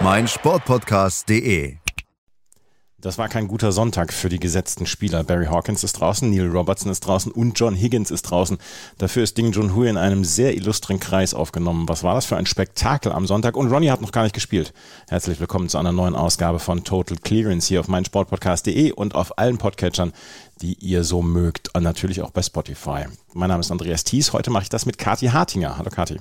meinsportpodcast.de. Das war kein guter Sonntag für die gesetzten Spieler. Barry Hawkins ist draußen, Neil Robertson ist draußen und John Higgins ist draußen. Dafür ist Ding Junhui in einem sehr illustren Kreis aufgenommen. Was war das für ein Spektakel am Sonntag? Und Ronnie hat noch gar nicht gespielt. Herzlich willkommen zu einer neuen Ausgabe von Total Clearance hier auf meinsportpodcast.de und auf allen Podcatchern, die ihr so mögt. Und natürlich auch bei Spotify. Mein Name ist Andreas Thies. Heute mache ich das mit Kati Hartinger. Hallo Kati.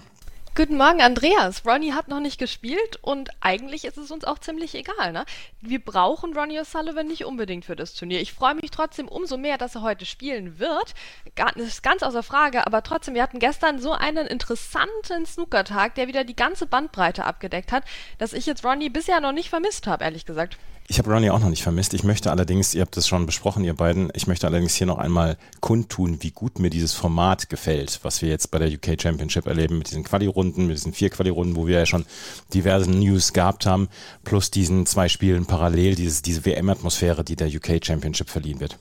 Guten Morgen, Andreas. Ronnie hat noch nicht gespielt und eigentlich ist es uns auch ziemlich egal. Ne? Wir brauchen Ronnie O'Sullivan nicht unbedingt für das Turnier. Ich freue mich trotzdem umso mehr, dass er heute spielen wird. Das ist ganz außer Frage, aber trotzdem, wir hatten gestern so einen interessanten Snookertag, der wieder die ganze Bandbreite abgedeckt hat, dass ich jetzt Ronnie bisher noch nicht vermisst habe, ehrlich gesagt. Ich habe Ronnie auch noch nicht vermisst. Ich möchte allerdings, ihr habt es schon besprochen, ihr beiden, ich möchte allerdings hier noch einmal kundtun, wie gut mir dieses Format gefällt, was wir jetzt bei der UK Championship erleben, mit diesen Quali-Runden, mit diesen vier Quali-Runden, wo wir ja schon diverse News gehabt haben, plus diesen zwei Spielen parallel, dieses, diese WM-Atmosphäre, die der UK Championship verliehen wird.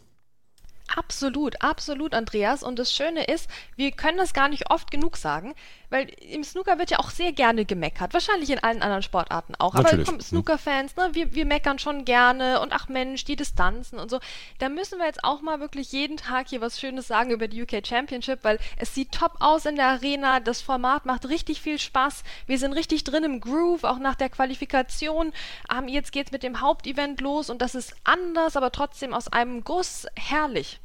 Absolut, absolut, Andreas. Und das Schöne ist, wir können das gar nicht oft genug sagen, weil im Snooker wird ja auch sehr gerne gemeckert. Wahrscheinlich in allen anderen Sportarten auch. Natürlich. Aber Snooker-Fans, ne, wir, wir meckern schon gerne und ach Mensch, die Distanzen und so. Da müssen wir jetzt auch mal wirklich jeden Tag hier was Schönes sagen über die UK Championship, weil es sieht top aus in der Arena. Das Format macht richtig viel Spaß. Wir sind richtig drin im Groove, auch nach der Qualifikation. Ähm, jetzt geht's mit dem Hauptevent los und das ist anders, aber trotzdem aus einem Guss herrlich.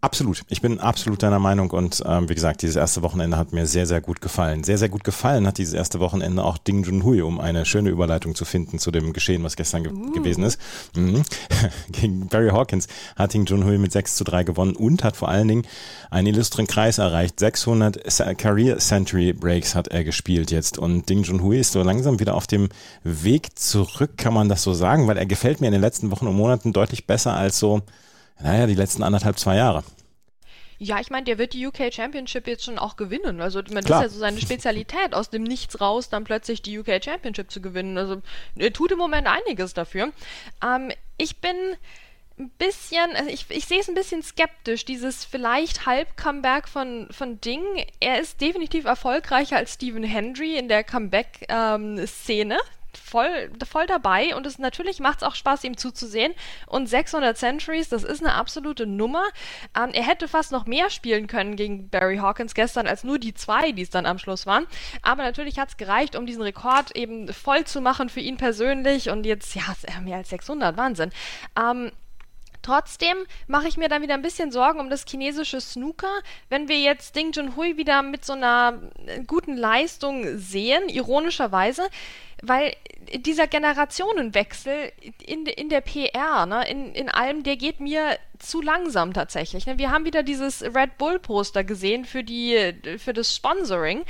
Absolut. Ich bin absolut deiner Meinung und ähm, wie gesagt, dieses erste Wochenende hat mir sehr, sehr gut gefallen. Sehr, sehr gut gefallen hat dieses erste Wochenende auch Ding Junhui, um eine schöne Überleitung zu finden zu dem Geschehen, was gestern ge uh. gewesen ist. Mhm. Gegen Barry Hawkins hat Ding Junhui mit 6 zu 3 gewonnen und hat vor allen Dingen einen illustren Kreis erreicht. 600 Career Century Breaks hat er gespielt jetzt und Ding Junhui ist so langsam wieder auf dem Weg zurück, kann man das so sagen, weil er gefällt mir in den letzten Wochen und Monaten deutlich besser als so naja, die letzten anderthalb, zwei Jahre. Ja, ich meine, der wird die UK Championship jetzt schon auch gewinnen. Also man ist ja so seine Spezialität, aus dem Nichts raus dann plötzlich die UK Championship zu gewinnen. Also er tut im Moment einiges dafür. Ähm, ich bin ein bisschen, also ich, ich sehe es ein bisschen skeptisch, dieses vielleicht Halb-Comeback von, von Ding. Er ist definitiv erfolgreicher als Stephen Hendry in der Comeback-Szene. Ähm, voll, voll dabei und es natürlich macht es auch Spaß, ihm zuzusehen. Und 600 Centuries, das ist eine absolute Nummer. Ähm, er hätte fast noch mehr spielen können gegen Barry Hawkins gestern als nur die zwei, die es dann am Schluss waren. Aber natürlich hat es gereicht, um diesen Rekord eben voll zu machen für ihn persönlich. Und jetzt, ja, mehr als 600, Wahnsinn. Ähm, Trotzdem mache ich mir dann wieder ein bisschen Sorgen um das chinesische Snooker. Wenn wir jetzt Ding Junhui wieder mit so einer guten Leistung sehen, ironischerweise, weil dieser Generationenwechsel in, in der PR, ne, in, in allem, der geht mir zu langsam tatsächlich. Ne? Wir haben wieder dieses Red Bull Poster gesehen für die für das Sponsoring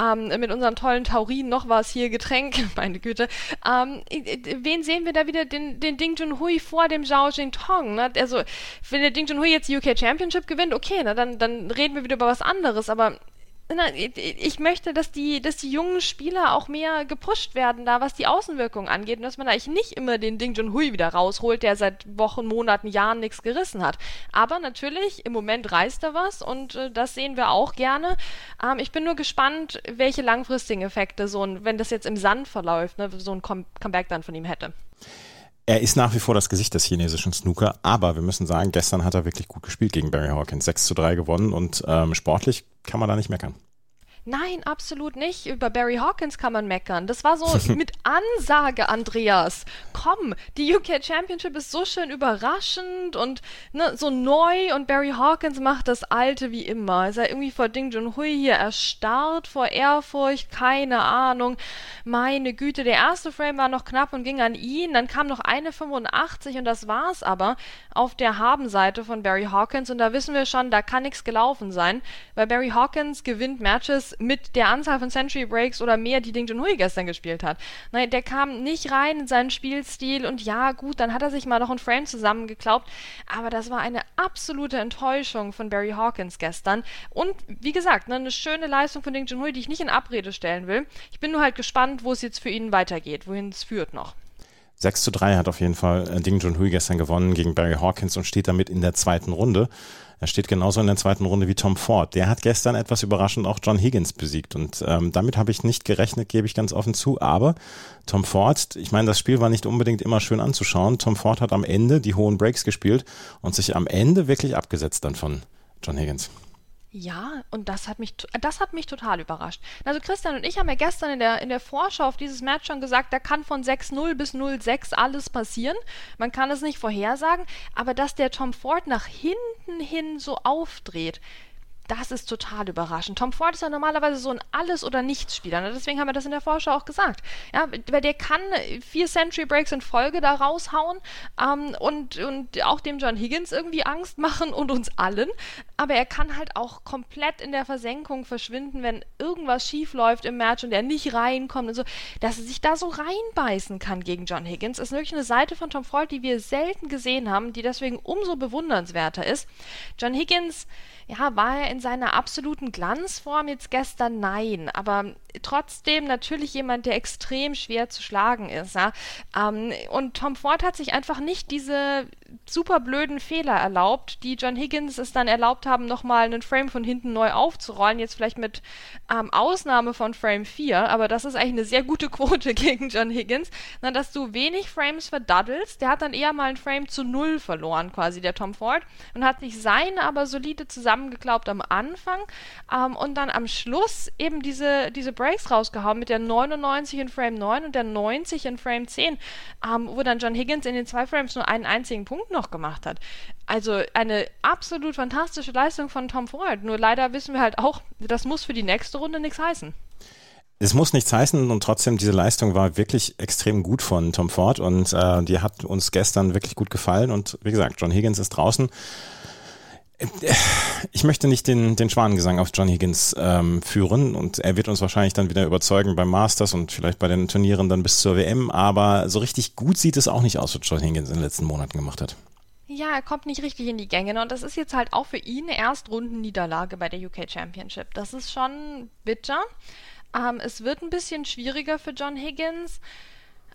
ähm, mit unseren tollen Taurin noch was hier Getränk, meine Güte. Ähm, wen sehen wir da wieder? Den, den Ding Junhui vor dem Zhao Jintong. Ne? Also wenn der Ding Junhui jetzt die UK Championship gewinnt, okay, ne, dann dann reden wir wieder über was anderes. Aber ich möchte, dass die, dass die jungen Spieler auch mehr gepusht werden, da was die Außenwirkung angeht und dass man eigentlich nicht immer den Ding Junhui wieder rausholt, der seit Wochen, Monaten, Jahren nichts gerissen hat. Aber natürlich, im Moment reißt er was und äh, das sehen wir auch gerne. Ähm, ich bin nur gespannt, welche langfristigen Effekte so ein, wenn das jetzt im Sand verläuft, ne, so ein Comeback dann von ihm hätte. Er ist nach wie vor das Gesicht des chinesischen Snooker, aber wir müssen sagen, gestern hat er wirklich gut gespielt gegen Barry Hawkins. 6 zu 3 gewonnen und ähm, sportlich kann man da nicht meckern. Nein, absolut nicht. Über Barry Hawkins kann man meckern. Das war so mit Ansage, Andreas. Komm, die UK Championship ist so schön überraschend und ne, so neu und Barry Hawkins macht das Alte wie immer. Ist er irgendwie vor Ding Junhui hier erstarrt, vor Ehrfurcht, keine Ahnung. Meine Güte, der erste Frame war noch knapp und ging an ihn. Dann kam noch eine 85 und das war's aber auf der Habenseite von Barry Hawkins und da wissen wir schon, da kann nichts gelaufen sein, weil Barry Hawkins gewinnt Matches mit der Anzahl von Century Breaks oder mehr, die Ding Junhui gestern gespielt hat. Nein, der kam nicht rein in seinen Spielstil und ja, gut, dann hat er sich mal noch ein Frame zusammengeklaubt, aber das war eine absolute Enttäuschung von Barry Hawkins gestern und wie gesagt, ne, eine schöne Leistung von Ding Junhui, die ich nicht in Abrede stellen will. Ich bin nur halt gespannt, wo es jetzt für ihn weitergeht, wohin es führt noch. 6 zu 3 hat auf jeden Fall äh, Ding Junhui gestern gewonnen gegen Barry Hawkins und steht damit in der zweiten Runde. Er steht genauso in der zweiten Runde wie Tom Ford. Der hat gestern etwas überraschend auch John Higgins besiegt und ähm, damit habe ich nicht gerechnet, gebe ich ganz offen zu. Aber Tom Ford, ich meine, das Spiel war nicht unbedingt immer schön anzuschauen. Tom Ford hat am Ende die hohen Breaks gespielt und sich am Ende wirklich abgesetzt dann von John Higgins. Ja, und das hat mich, das hat mich total überrascht. Also Christian und ich haben ja gestern in der, in der Vorschau auf dieses Match schon gesagt, da kann von 6-0 bis 0-6 alles passieren. Man kann es nicht vorhersagen, aber dass der Tom Ford nach hinten hin so aufdreht, das ist total überraschend. Tom Ford ist ja normalerweise so ein Alles- oder Nichts-Spieler. Ne? Deswegen haben wir das in der Vorschau auch gesagt. Ja, weil der kann vier Century Breaks in Folge da raushauen ähm, und, und auch dem John Higgins irgendwie Angst machen und uns allen. Aber er kann halt auch komplett in der Versenkung verschwinden, wenn irgendwas schief läuft im Match und er nicht reinkommt und so. Dass er sich da so reinbeißen kann gegen John Higgins, ist wirklich eine Seite von Tom Ford, die wir selten gesehen haben, die deswegen umso bewundernswerter ist. John Higgins ja, war er in seiner absoluten Glanzform jetzt gestern? Nein, aber trotzdem natürlich jemand, der extrem schwer zu schlagen ist. Ja? Ähm, und Tom Ford hat sich einfach nicht diese super blöden Fehler erlaubt, die John Higgins es dann erlaubt haben, nochmal einen Frame von hinten neu aufzurollen. Jetzt vielleicht mit ähm, Ausnahme von Frame 4, aber das ist eigentlich eine sehr gute Quote gegen John Higgins, na, dass du wenig Frames verdaddelst. Der hat dann eher mal ein Frame zu null verloren, quasi, der Tom Ford, und hat sich seine aber solide zusammengeklaubt am Anfang ähm, und dann am Schluss eben diese, diese Breaks rausgehauen mit der 99 in Frame 9 und der 90 in Frame 10, ähm, wo dann John Higgins in den zwei Frames nur einen einzigen Punkt noch gemacht hat. Also eine absolut fantastische Leistung von Tom Ford. Nur leider wissen wir halt auch, das muss für die nächste Runde nichts heißen. Es muss nichts heißen und trotzdem, diese Leistung war wirklich extrem gut von Tom Ford und äh, die hat uns gestern wirklich gut gefallen. Und wie gesagt, John Higgins ist draußen. Ich möchte nicht den, den Schwanengesang auf John Higgins ähm, führen und er wird uns wahrscheinlich dann wieder überzeugen beim Masters und vielleicht bei den Turnieren dann bis zur WM, aber so richtig gut sieht es auch nicht aus, was John Higgins in den letzten Monaten gemacht hat. Ja, er kommt nicht richtig in die Gänge. Ne? Und das ist jetzt halt auch für ihn eine Erstrundenniederlage bei der UK Championship. Das ist schon bitter. Ähm, es wird ein bisschen schwieriger für John Higgins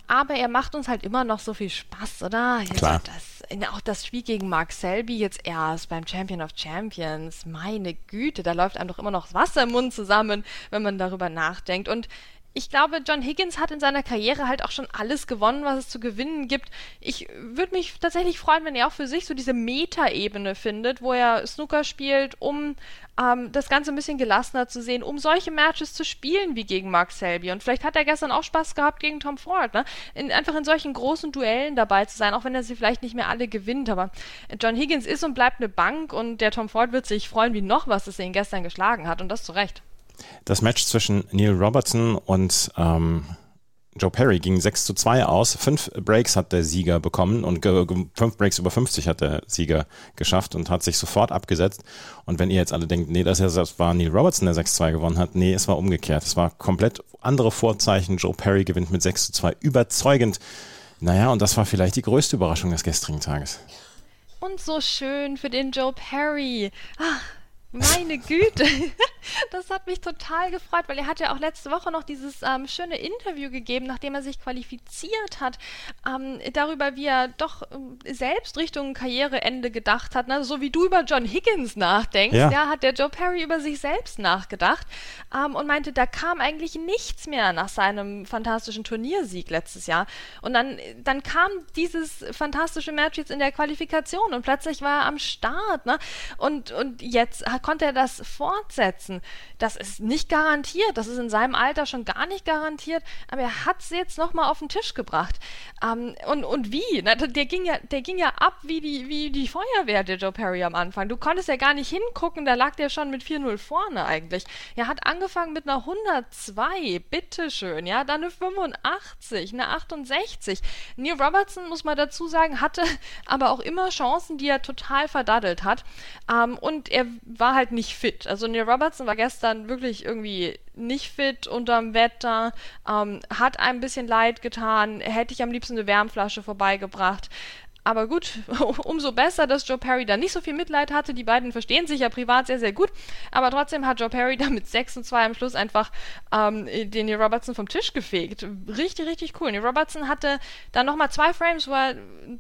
aber er macht uns halt immer noch so viel Spaß, oder? Jetzt Klar. Das, auch das Spiel gegen Mark Selby jetzt erst beim Champion of Champions. Meine Güte, da läuft einem doch immer noch Wasser im Mund zusammen, wenn man darüber nachdenkt. Und ich glaube, John Higgins hat in seiner Karriere halt auch schon alles gewonnen, was es zu gewinnen gibt. Ich würde mich tatsächlich freuen, wenn er auch für sich so diese Meta-Ebene findet, wo er Snooker spielt, um ähm, das Ganze ein bisschen gelassener zu sehen, um solche Matches zu spielen wie gegen Mark Selby. Und vielleicht hat er gestern auch Spaß gehabt gegen Tom Ford, ne? In, einfach in solchen großen Duellen dabei zu sein, auch wenn er sie vielleicht nicht mehr alle gewinnt. Aber John Higgins ist und bleibt eine Bank und der Tom Ford wird sich freuen wie noch was, dass er ihn gestern geschlagen hat. Und das zu Recht. Das Match zwischen Neil Robertson und ähm, Joe Perry ging 6 zu 2 aus. Fünf Breaks hat der Sieger bekommen und fünf Breaks über 50 hat der Sieger geschafft und hat sich sofort abgesetzt. Und wenn ihr jetzt alle denkt, nee, das war Neil Robertson, der 6 zu 2 gewonnen hat, nee, es war umgekehrt. Es war komplett andere Vorzeichen. Joe Perry gewinnt mit 6 zu 2 überzeugend. Naja, und das war vielleicht die größte Überraschung des gestrigen Tages. Und so schön für den Joe Perry. Ach, meine Güte, das hat mich total gefreut, weil er hat ja auch letzte Woche noch dieses ähm, schöne Interview gegeben, nachdem er sich qualifiziert hat, ähm, darüber, wie er doch ähm, selbst Richtung Karriereende gedacht hat. Ne? So wie du über John Higgins nachdenkst, ja. ja hat der Joe Perry über sich selbst nachgedacht ähm, und meinte, da kam eigentlich nichts mehr nach seinem fantastischen Turniersieg letztes Jahr. Und dann, dann kam dieses fantastische Match jetzt in der Qualifikation und plötzlich war er am Start. Ne? Und, und jetzt konnte er das fortsetzen. Das ist nicht garantiert, das ist in seinem Alter schon gar nicht garantiert, aber er hat es jetzt nochmal auf den Tisch gebracht. Ähm, und, und wie? Na, der, ging ja, der ging ja ab wie die, wie die Feuerwehr, der Joe Perry am Anfang. Du konntest ja gar nicht hingucken, da lag der schon mit 4-0 vorne eigentlich. Er hat angefangen mit einer 102, bitteschön, ja, dann eine 85, eine 68. Neil Robertson, muss man dazu sagen, hatte aber auch immer Chancen, die er total verdaddelt hat. Ähm, und er war war halt nicht fit. Also Neil Robertson war gestern wirklich irgendwie nicht fit unterm Wetter, ähm, hat ein bisschen leid getan, hätte ich am liebsten eine Wärmflasche vorbeigebracht. Aber gut, umso besser, dass Joe Perry da nicht so viel Mitleid hatte. Die beiden verstehen sich ja privat sehr, sehr gut. Aber trotzdem hat Joe Perry da mit 6 und 2 am Schluss einfach ähm, den Neil Robertson vom Tisch gefegt. Richtig, richtig cool. Neil Robertson hatte dann nochmal zwei Frames, wo er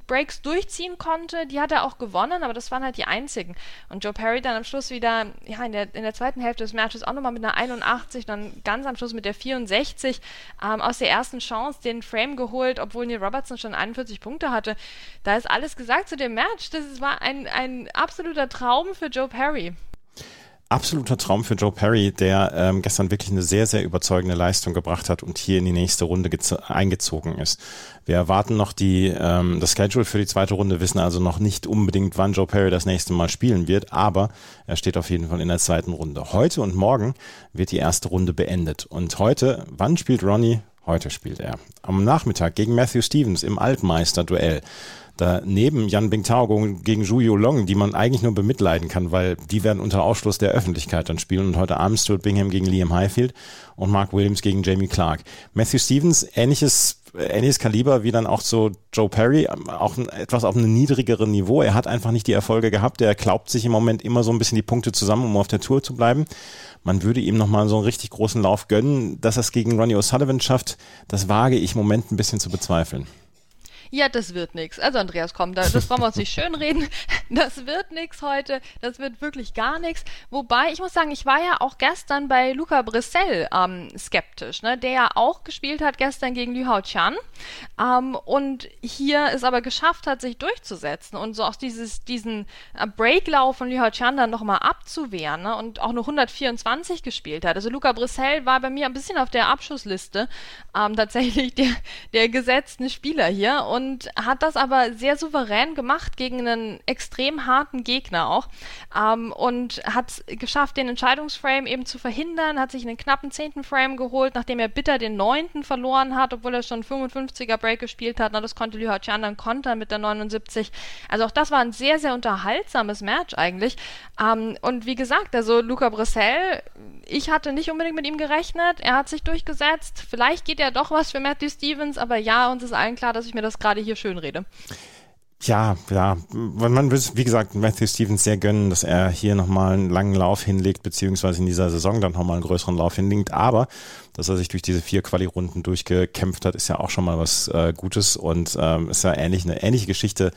Breaks durchziehen konnte. Die hat er auch gewonnen, aber das waren halt die einzigen. Und Joe Perry dann am Schluss wieder, ja, in der, in der zweiten Hälfte des Matches auch nochmal mit einer 81, dann ganz am Schluss mit der 64 ähm, aus der ersten Chance den Frame geholt, obwohl Neil Robertson schon 41 Punkte hatte. Da ist alles gesagt zu dem Match. Das war ein, ein absoluter Traum für Joe Perry. Absoluter Traum für Joe Perry, der ähm, gestern wirklich eine sehr, sehr überzeugende Leistung gebracht hat und hier in die nächste Runde eingezogen ist. Wir erwarten noch die, ähm, das Schedule für die zweite Runde, wissen also noch nicht unbedingt, wann Joe Perry das nächste Mal spielen wird, aber er steht auf jeden Fall in der zweiten Runde. Heute und morgen wird die erste Runde beendet. Und heute, wann spielt Ronnie? Heute spielt er. Am Nachmittag gegen Matthew Stevens im Altmeister-Duell daneben Jan Bingtao gegen Zhu Long, die man eigentlich nur bemitleiden kann, weil die werden unter Ausschluss der Öffentlichkeit dann spielen und heute Abend Stuart Bingham gegen Liam Highfield und Mark Williams gegen Jamie Clark. Matthew Stevens, ähnliches ähnliches Kaliber wie dann auch so Joe Perry, auch etwas auf einem niedrigeren Niveau. Er hat einfach nicht die Erfolge gehabt. Er glaubt sich im Moment immer so ein bisschen die Punkte zusammen, um auf der Tour zu bleiben. Man würde ihm nochmal so einen richtig großen Lauf gönnen. Dass er es gegen Ronnie O'Sullivan schafft, das wage ich im Moment ein bisschen zu bezweifeln. Ja, das wird nichts. Also Andreas, komm, da, das brauchen wir uns nicht schönreden. Das wird nichts heute. Das wird wirklich gar nichts. Wobei, ich muss sagen, ich war ja auch gestern bei Luca Brissell ähm, skeptisch, ne? der ja auch gespielt hat gestern gegen Liu Hao Chan ähm, und hier es aber geschafft hat, sich durchzusetzen und so auch dieses, diesen äh, Breaklauf von Liu Hao Chan dann nochmal abzuwehren ne? und auch nur 124 gespielt hat. Also Luca Brissell war bei mir ein bisschen auf der Abschussliste ähm, tatsächlich der, der gesetzten Spieler hier und und hat das aber sehr souverän gemacht gegen einen extrem harten Gegner auch ähm, und hat geschafft, den Entscheidungsframe eben zu verhindern, hat sich einen knappen zehnten Frame geholt, nachdem er bitter den neunten verloren hat, obwohl er schon 55er Break gespielt hat. Na, das konnte Liu Hachan dann kontern mit der 79. Also auch das war ein sehr, sehr unterhaltsames Match eigentlich. Ähm, und wie gesagt, also Luca Brissell, ich hatte nicht unbedingt mit ihm gerechnet. Er hat sich durchgesetzt. Vielleicht geht ja doch was für Matthew Stevens, aber ja, uns ist allen klar, dass ich mir das gerade hier schön rede. Ja, ja, man will, wie gesagt, Matthew Stevens sehr gönnen, dass er hier nochmal einen langen Lauf hinlegt, beziehungsweise in dieser Saison dann nochmal einen größeren Lauf hinlegt. Aber, dass er sich durch diese vier Quali-Runden durchgekämpft hat, ist ja auch schon mal was äh, Gutes und ähm, ist ja ähnlich, eine ähnliche Geschichte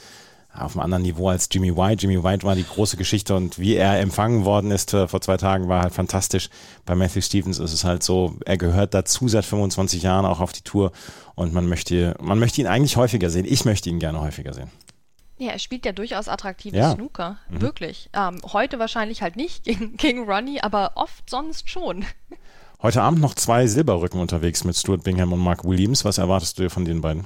auf einem anderen Niveau als Jimmy White. Jimmy White war die große Geschichte und wie er empfangen worden ist äh, vor zwei Tagen war halt fantastisch. Bei Matthew Stevens ist es halt so, er gehört dazu seit 25 Jahren auch auf die Tour und man möchte, man möchte ihn eigentlich häufiger sehen. Ich möchte ihn gerne häufiger sehen. Ja, er spielt ja durchaus attraktive ja. Snooker. Mhm. Wirklich. Ähm, heute wahrscheinlich halt nicht gegen, gegen Ronnie, aber oft sonst schon. Heute Abend noch zwei Silberrücken unterwegs mit Stuart Bingham und Mark Williams. Was erwartest du von den beiden?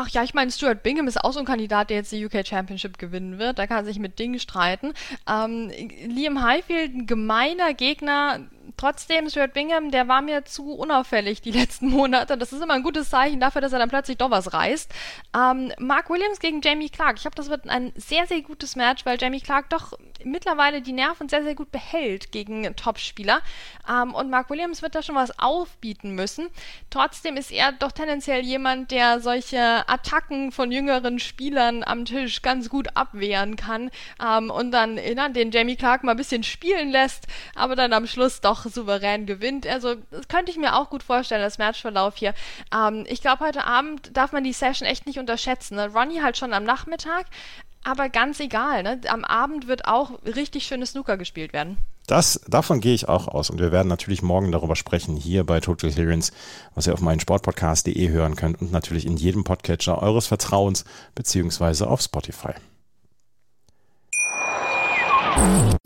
Ach ja, ich meine, Stuart Bingham ist auch so ein Kandidat, der jetzt die UK Championship gewinnen wird. Da kann er sich mit Dingen streiten. Ähm, Liam Highfield, ein gemeiner Gegner, trotzdem, Stuart Bingham, der war mir zu unauffällig die letzten Monate. Das ist immer ein gutes Zeichen dafür, dass er dann plötzlich doch was reißt. Ähm, Mark Williams gegen Jamie Clark. Ich glaube, das wird ein sehr, sehr gutes Match, weil Jamie Clark doch mittlerweile die Nerven sehr, sehr gut behält gegen Topspieler. Ähm, und Mark Williams wird da schon was aufbieten müssen. Trotzdem ist er doch tendenziell jemand, der solche Attacken von jüngeren Spielern am Tisch ganz gut abwehren kann ähm, und dann na, den Jamie Clark mal ein bisschen spielen lässt, aber dann am Schluss doch souverän gewinnt. Also das könnte ich mir auch gut vorstellen, das Matchverlauf hier. Ähm, ich glaube, heute Abend darf man die Session echt nicht unterschätzen. Ne? Ronnie halt schon am Nachmittag, aber ganz egal. Ne? Am Abend wird auch richtig schönes Snooker gespielt werden. Das, davon gehe ich auch aus. Und wir werden natürlich morgen darüber sprechen, hier bei Total Clearance, was ihr auf meinen Sportpodcast.de hören könnt und natürlich in jedem Podcatcher eures Vertrauens, beziehungsweise auf Spotify.